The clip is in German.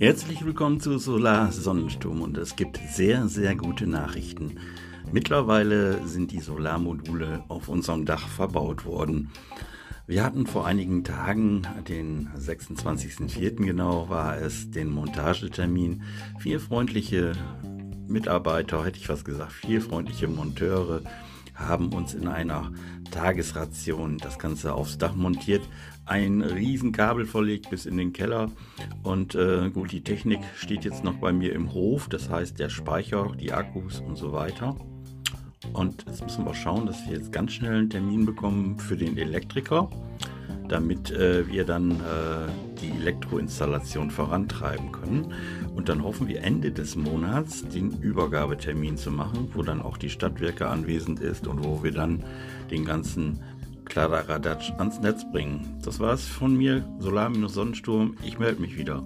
Herzlich willkommen zu Solar Sonnensturm und es gibt sehr, sehr gute Nachrichten. Mittlerweile sind die Solarmodule auf unserem Dach verbaut worden. Wir hatten vor einigen Tagen, den 26.04. genau war es, den Montagetermin. Vier freundliche Mitarbeiter, hätte ich was gesagt, vier freundliche Monteure haben uns in einer Tagesration das Ganze aufs Dach montiert, ein Riesenkabel verlegt bis in den Keller und äh, gut, die Technik steht jetzt noch bei mir im Hof, das heißt der Speicher, die Akkus und so weiter. Und jetzt müssen wir schauen, dass wir jetzt ganz schnell einen Termin bekommen für den Elektriker, damit äh, wir dann äh, die Elektroinstallation vorantreiben können. Und dann hoffen wir Ende des Monats den Übergabetermin zu machen, wo dann auch die Stadtwerke anwesend ist und wo wir dann den ganzen Kladderadatsch ans Netz bringen. Das war's von mir, Solar-Sonnensturm. Ich melde mich wieder.